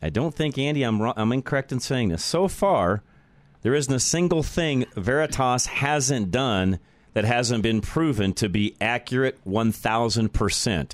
I don't think, Andy, I'm, wrong, I'm incorrect in saying this. So far, there isn't a single thing Veritas hasn't done that hasn't been proven to be accurate 1,000%.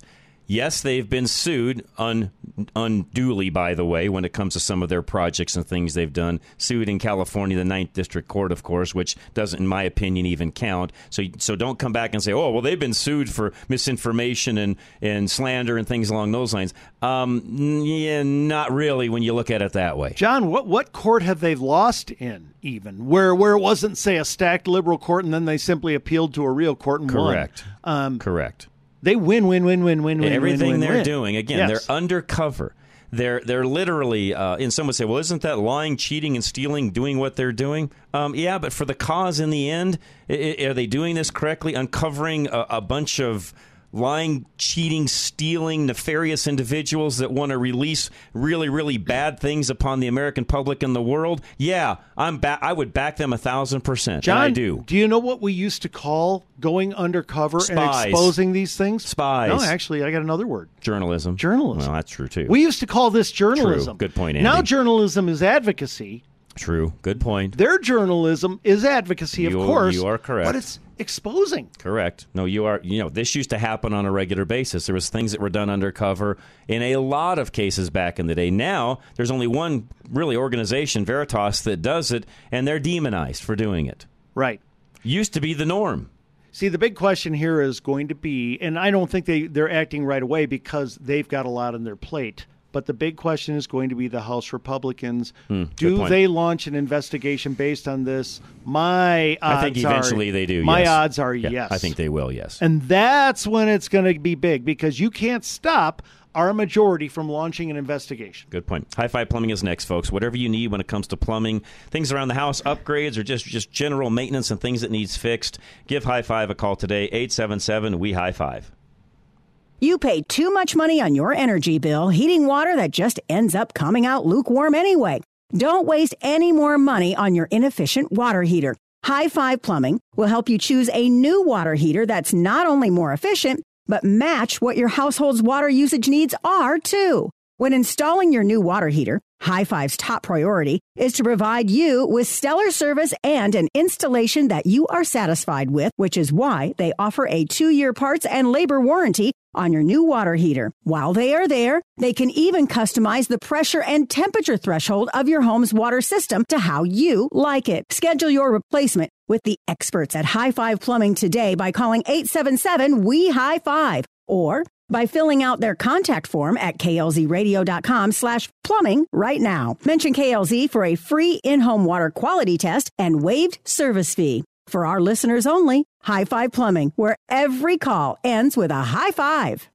Yes, they've been sued un, unduly, by the way, when it comes to some of their projects and things they've done. Sued in California, the Ninth District Court, of course, which doesn't, in my opinion, even count. So, so don't come back and say, "Oh, well, they've been sued for misinformation and, and slander and things along those lines." Um, yeah, not really when you look at it that way. John, what what court have they lost in? Even where where it wasn't say a stacked liberal court and then they simply appealed to a real court and Correct. won. Um, Correct. They win, win, win, win, win, win. Everything win, win, they're win. doing, again, Yes. they're undercover. They're they're literally, uh, and some would say, well, isn't that lying, cheating, and stealing doing what they're doing? Um, yeah, but for the cause in the end, are they doing this correctly? Uncovering a, a bunch of lying, cheating, stealing, nefarious individuals that want to release really, really bad things upon the American public and the world? Yeah, I'm ba- I would back them a thousand percent. John, I do. Do you know what we used to call going undercover and exposing these things? Spies. No, actually, I got another word. Journalism. Journalism. Well, that's true too. We used to call this journalism. True. Good point, Andy. Now journalism is advocacy. True. Good point. Their journalism is advocacy, of course. you are correct. But it's exposing. Correct. No, you are. You know, this used to happen on a regular basis. There was things that were done undercover in a lot of cases back in the day. Now there's only one really organization, Veritas, that does it, and they're demonized for doing it. Right. Used to be the norm. See, the big question here is going to be, and I don't think they, they're acting right away because they've got a lot on their plate. But the big question is going to be the House Republicans. Hmm, good do they launch an investigation based on this? My odds I think eventually are, they do. My yes. odds are Yeah, yes. I think they will. Yes. And that's when it's going to be big because you can't stop our majority from launching an investigation. Good point. High Five Plumbing is next, folks. Whatever you need when it comes to plumbing, things around the house, upgrades, or just just general maintenance and things that needs fixed, give High Five a call today. Eight seven seven We High Five. You pay too much money on your energy bill, heating water that just ends up coming out lukewarm anyway. Don't waste any more money on your inefficient water heater. High Five Plumbing will help you choose a new water heater that's not only more efficient, but match what your household's water usage needs are too. When installing your new water heater, High Five's top priority is to provide you with stellar service and an installation that you are satisfied with, which is why they offer a two year parts and labor warranty on your new water heater. While they are there, they can even customize the pressure and temperature threshold of your home's water system to how you like it. Schedule your replacement with the experts at High Five Plumbing today by calling 877 We High Five or by filling out their contact form at klzradio.com slash plumbing right now. Mention KLZ for a free in-home water quality test and waived service fee. For our listeners only, High Five Plumbing, where every call ends with a high five.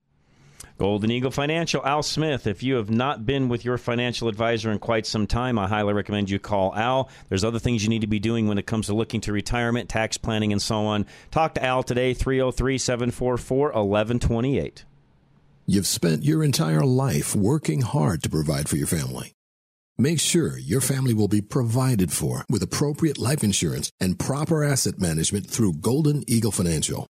Golden Eagle Financial, Al Smith. If you have not been with your financial advisor in quite some time, I highly recommend you call Al. There's other things you need to be doing when it comes to looking to retirement, tax planning, and so on. Talk to Al today, 303 744 1128. You've spent your entire life working hard to provide for your family. Make sure your family will be provided for with appropriate life insurance and proper asset management through Golden Eagle Financial.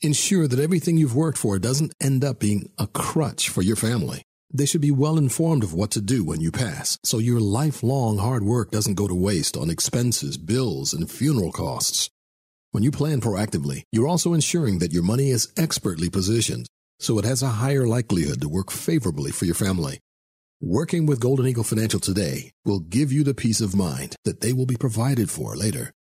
Ensure that everything you've worked for doesn't end up being a crutch for your family. They should be well informed of what to do when you pass, so your lifelong hard work doesn't go to waste on expenses, bills, and funeral costs. When you plan proactively, you're also ensuring that your money is expertly positioned, so it has a higher likelihood to work favorably for your family. Working with Golden Eagle Financial today will give you the peace of mind that they will be provided for later.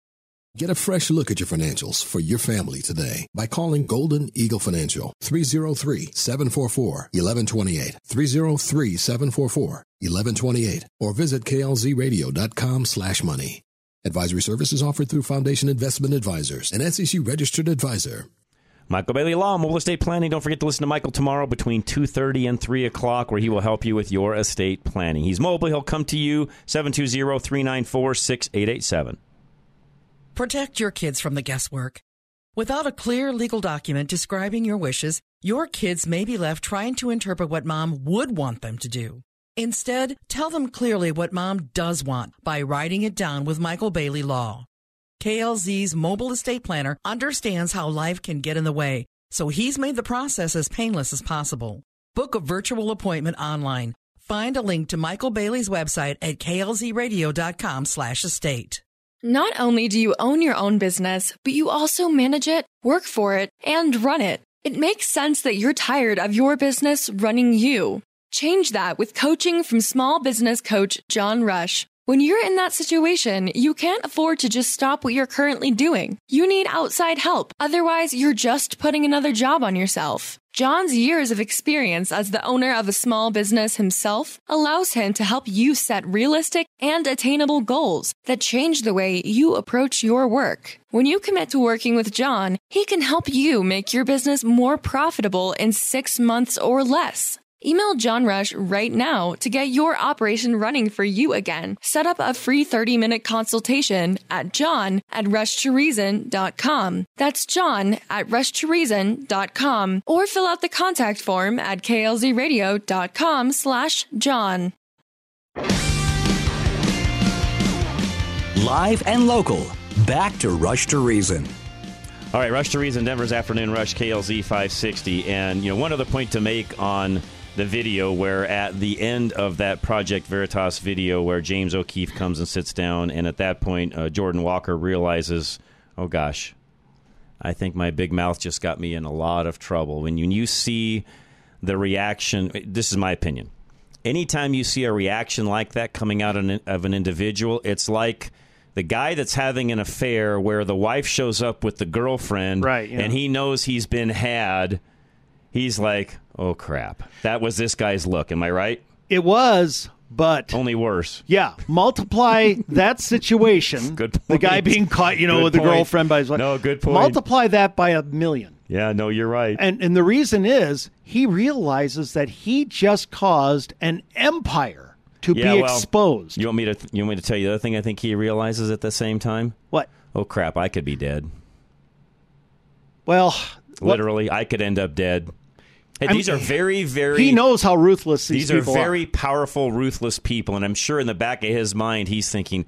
Get a fresh look at your financials for your family today by calling Golden Eagle Financial 303-744-1128 303-744-1128 or visit klzradio.com slash money. Advisory services offered through Foundation Investment Advisors, an SEC registered advisor. Michael Bailey Law, Mobile Estate Planning. Don't forget to listen to Michael tomorrow between 2.30 and 3 o'clock where he will help you with your estate planning. He's mobile. He'll come to you, 720-394-6887. Protect your kids from the guesswork. Without a clear legal document describing your wishes, your kids may be left trying to interpret what mom would want them to do. Instead, tell them clearly what mom does want by writing it down with Michael Bailey Law. KLZ's mobile estate planner understands how life can get in the way, so he's made the process as painless as possible. Book a virtual appointment online. Find a link to Michael Bailey's website at klzradio.com slash estate. Not only do you own your own business, but you also manage it, work for it, and run it. It makes sense that you're tired of your business running you. Change that with coaching from small business coach John Rush. When you're in that situation, you can't afford to just stop what you're currently doing. You need outside help. Otherwise, you're just putting another job on yourself. John's years of experience as the owner of a small business himself allows him to help you set realistic and attainable goals that change the way you approach your work. When you commit to working with John, he can help you make your business more profitable in six months or less. Email John Rush right now to get your operation running for you again. Set up a free 30 minute consultation at john at rushtoreason.com. That's john at rushtoreason.com or fill out the contact form at klzradio.com slash john. Live and local. Back to Rush to Reason. All right, Rush to Reason, Denver's Afternoon Rush, KLZ 560. And, you know, one other point to make on the video where at the end of that Project Veritas video where James O'Keefe comes and sits down, and at that point, uh, Jordan Walker realizes, oh gosh, I think my big mouth just got me in a lot of trouble. When you, you see the reaction, this is my opinion. Anytime you see a reaction like that coming out of an, of an individual, it's like the guy that's having an affair where the wife shows up with the girlfriend Right, yeah. and he knows he's been had. He's like, oh crap. That was this guy's look. Am I right? It was, but Only worse. yeah, multiply [LAUGHS] that situation. Good The guy being caught, you know, Good with the girlfriend by his wife. No, good point. Multiply that by a million. Yeah, no, you're right. And and the reason is he realizes that he just caused an empire to Yeah, be well, exposed. You want me to? You want me to tell you the other thing? I think he realizes at the same time. What? Oh crap! I could be dead. Well, what- Literally, I could end up dead. Hey, these mean, are very, very. he knows how ruthless these, these are very powerful, ruthless people, and I'm sure in the back of his mind he's thinking,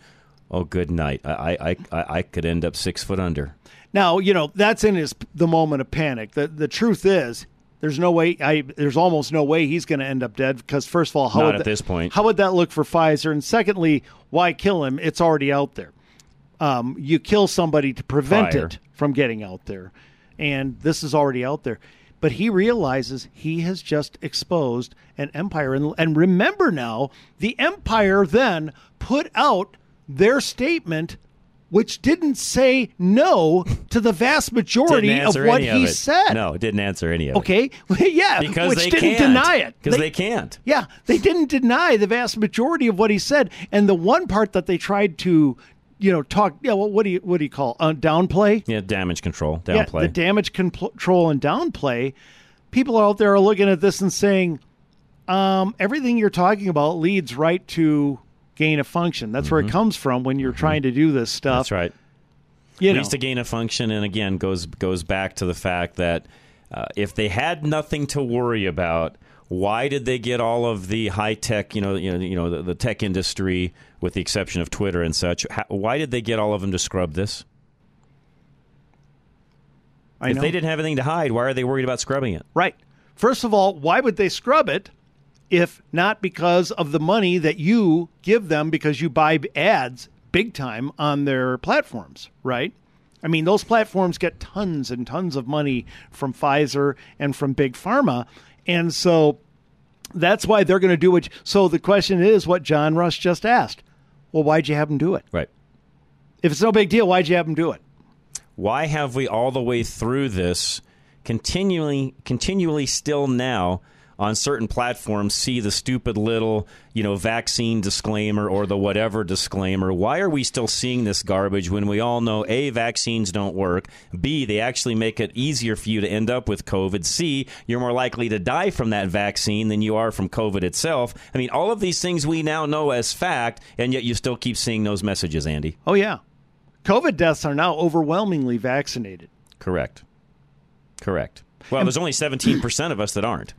"Oh, good night. I, I, I, I could end up six foot under." Now, you know, that's in his the moment of panic. The the truth is there's no way I there's almost no way he's going to end up dead because first of all, how Not would at that- this point. How would that look for Pfizer? And secondly, why kill him? It's already out there. Um, you kill somebody to prevent Prior. it from getting out there. And this is already out there. But he realizes he has just exposed an empire. And, and remember now, the empire then put out their statement, which didn't say no to the vast majority of what he of said. No, it didn't answer any of it. Okay, [LAUGHS] yeah, Because which they didn't can't. deny it 'Cause they can't. Yeah, they didn't deny the vast majority of what he said, and the one part that they tried to, you know, talk. Yeah, well, what do you what do you call uh, downplay? Yeah, damage control, Yeah, downplay. the damage control and downplay. People out there are looking at this and saying, um, everything you're talking about leads right to gain of function. That's where it comes from when you're trying to do this stuff. Mm-hmm. That's right. You know. leads to gain of function, and again goes goes back to the fact that uh, if they had nothing to worry about, why did they get all of the high tech, you know, you know, you know, the, the tech industry, with the exception of Twitter and such? How, why did they get all of them to scrub this? I if know. they didn't have anything to hide, why are they worried about scrubbing it? Right. First of all, why would they scrub it if not because of the money that you give them because you buy ads big time on their platforms, right? I mean, those platforms get tons and tons of money from Pfizer and from Big Pharma. And so that's why they're going to do it. So the question is what John Rush just asked. Well, why'd you have them do it? Right. If it's no big deal, why'd you have them do it? Why have we all the way through this continually continually still now on certain platforms see the stupid little, you know, vaccine disclaimer or the whatever disclaimer? Why are we still seeing this garbage when we all know A vaccines don't work, B they actually make it easier for you to end up with COVID, C you're more likely to die from that vaccine than you are from COVID itself. I mean, all of these things we now know as fact and yet you still keep seeing those messages, Andy. Oh, yeah. COVID deaths are now overwhelmingly vaccinated. Correct. Correct. Well, there's only 17% of us that aren't.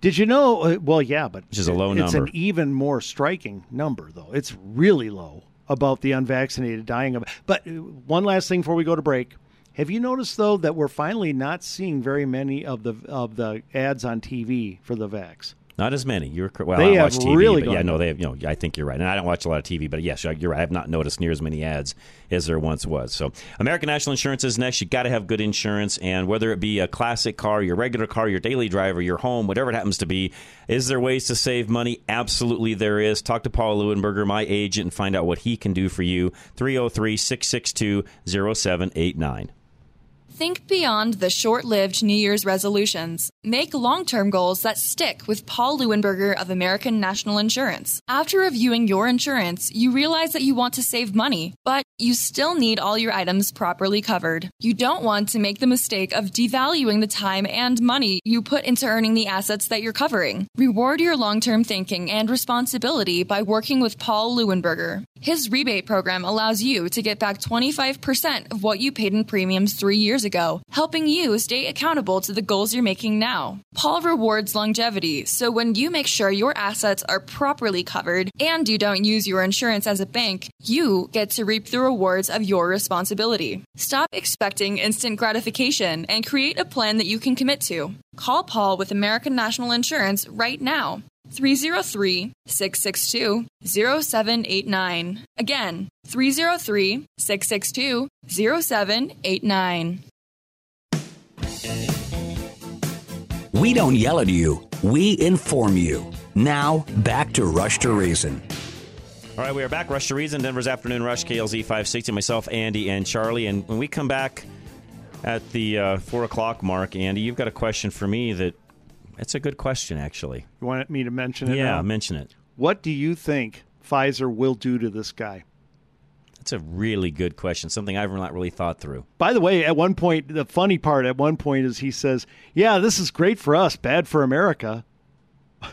Did you know? Uh, well, yeah, but Which is a low it's number. an even more striking number, though. It's really low about the unvaccinated dying of. But uh, one last thing before we go to break. Have you noticed though that we're finally not seeing very many of the of the ads on TV for the vax? Not as many. You're well. They I don't watch TV, really but yeah, no, they have. You know, I think you're right, and I don't watch a lot of TV, but yes, you're right. I have not noticed near as many ads as there once was. So, American National Insurance is next. You got to have good insurance, and whether it be a classic car, your regular car, your daily driver, your home, whatever it happens to be, is there ways to save money? Absolutely, there is. Talk to Paul Lewinberger, my agent, and find out what he can do for you. 303 662 0789. Think beyond the short lived New Year's resolutions. Make long term goals that stick with Paul Lewinberger of American National Insurance. After reviewing your insurance, you realize that you want to save money, but you still need all your items properly covered. You don't want to make the mistake of devaluing the time and money you put into earning the assets that you're covering. Reward your long term thinking and responsibility by working with Paul Lewinberger. His rebate program allows you to get back 25% of what you paid in premiums three years ago, helping you stay accountable to the goals you're making now. Paul rewards longevity, so when you make sure your assets are properly covered and you don't use your insurance as a bank, you get to reap the rewards of your responsibility. Stop expecting instant gratification and create a plan that you can commit to. Call Paul with American National Insurance right now. 303 662 0789. Again, 303 662 0789. We don't yell at you, we inform you. Now, back to Rush to Reason. All right, we are back. Rush to Reason, Denver's Afternoon Rush, KLZ 560. Myself, Andy, and Charlie. And when we come back at the uh, 4 o'clock mark, Andy, you've got a question for me that it's a good question, actually. You want me to mention it? Yeah, now? mention it. What do you think Pfizer will do to this guy? That's a really good question. Something I've not really thought through. By the way, at one point, the funny part at one point is he says, "Yeah, this is great for us, bad for America." Th-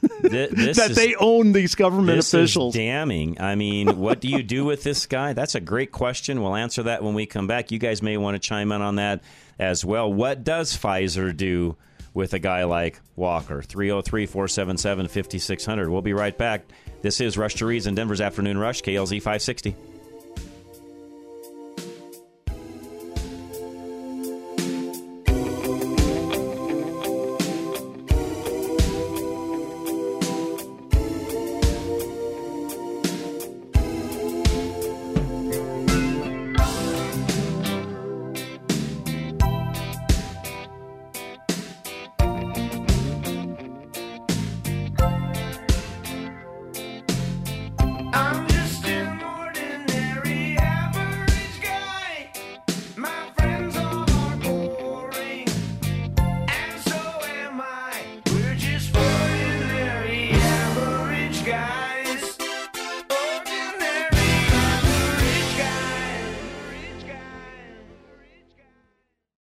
[LAUGHS] that is- they own these government this officials. Is damning. I mean, what do you do with this guy? That's a great question. We'll answer that when we come back. You guys may want to chime in on that as well. What does Pfizer do with a guy like Walker? 303 477 5600. We'll be right back. This is Rush to Reason, Denver's Afternoon Rush, KLZ 560.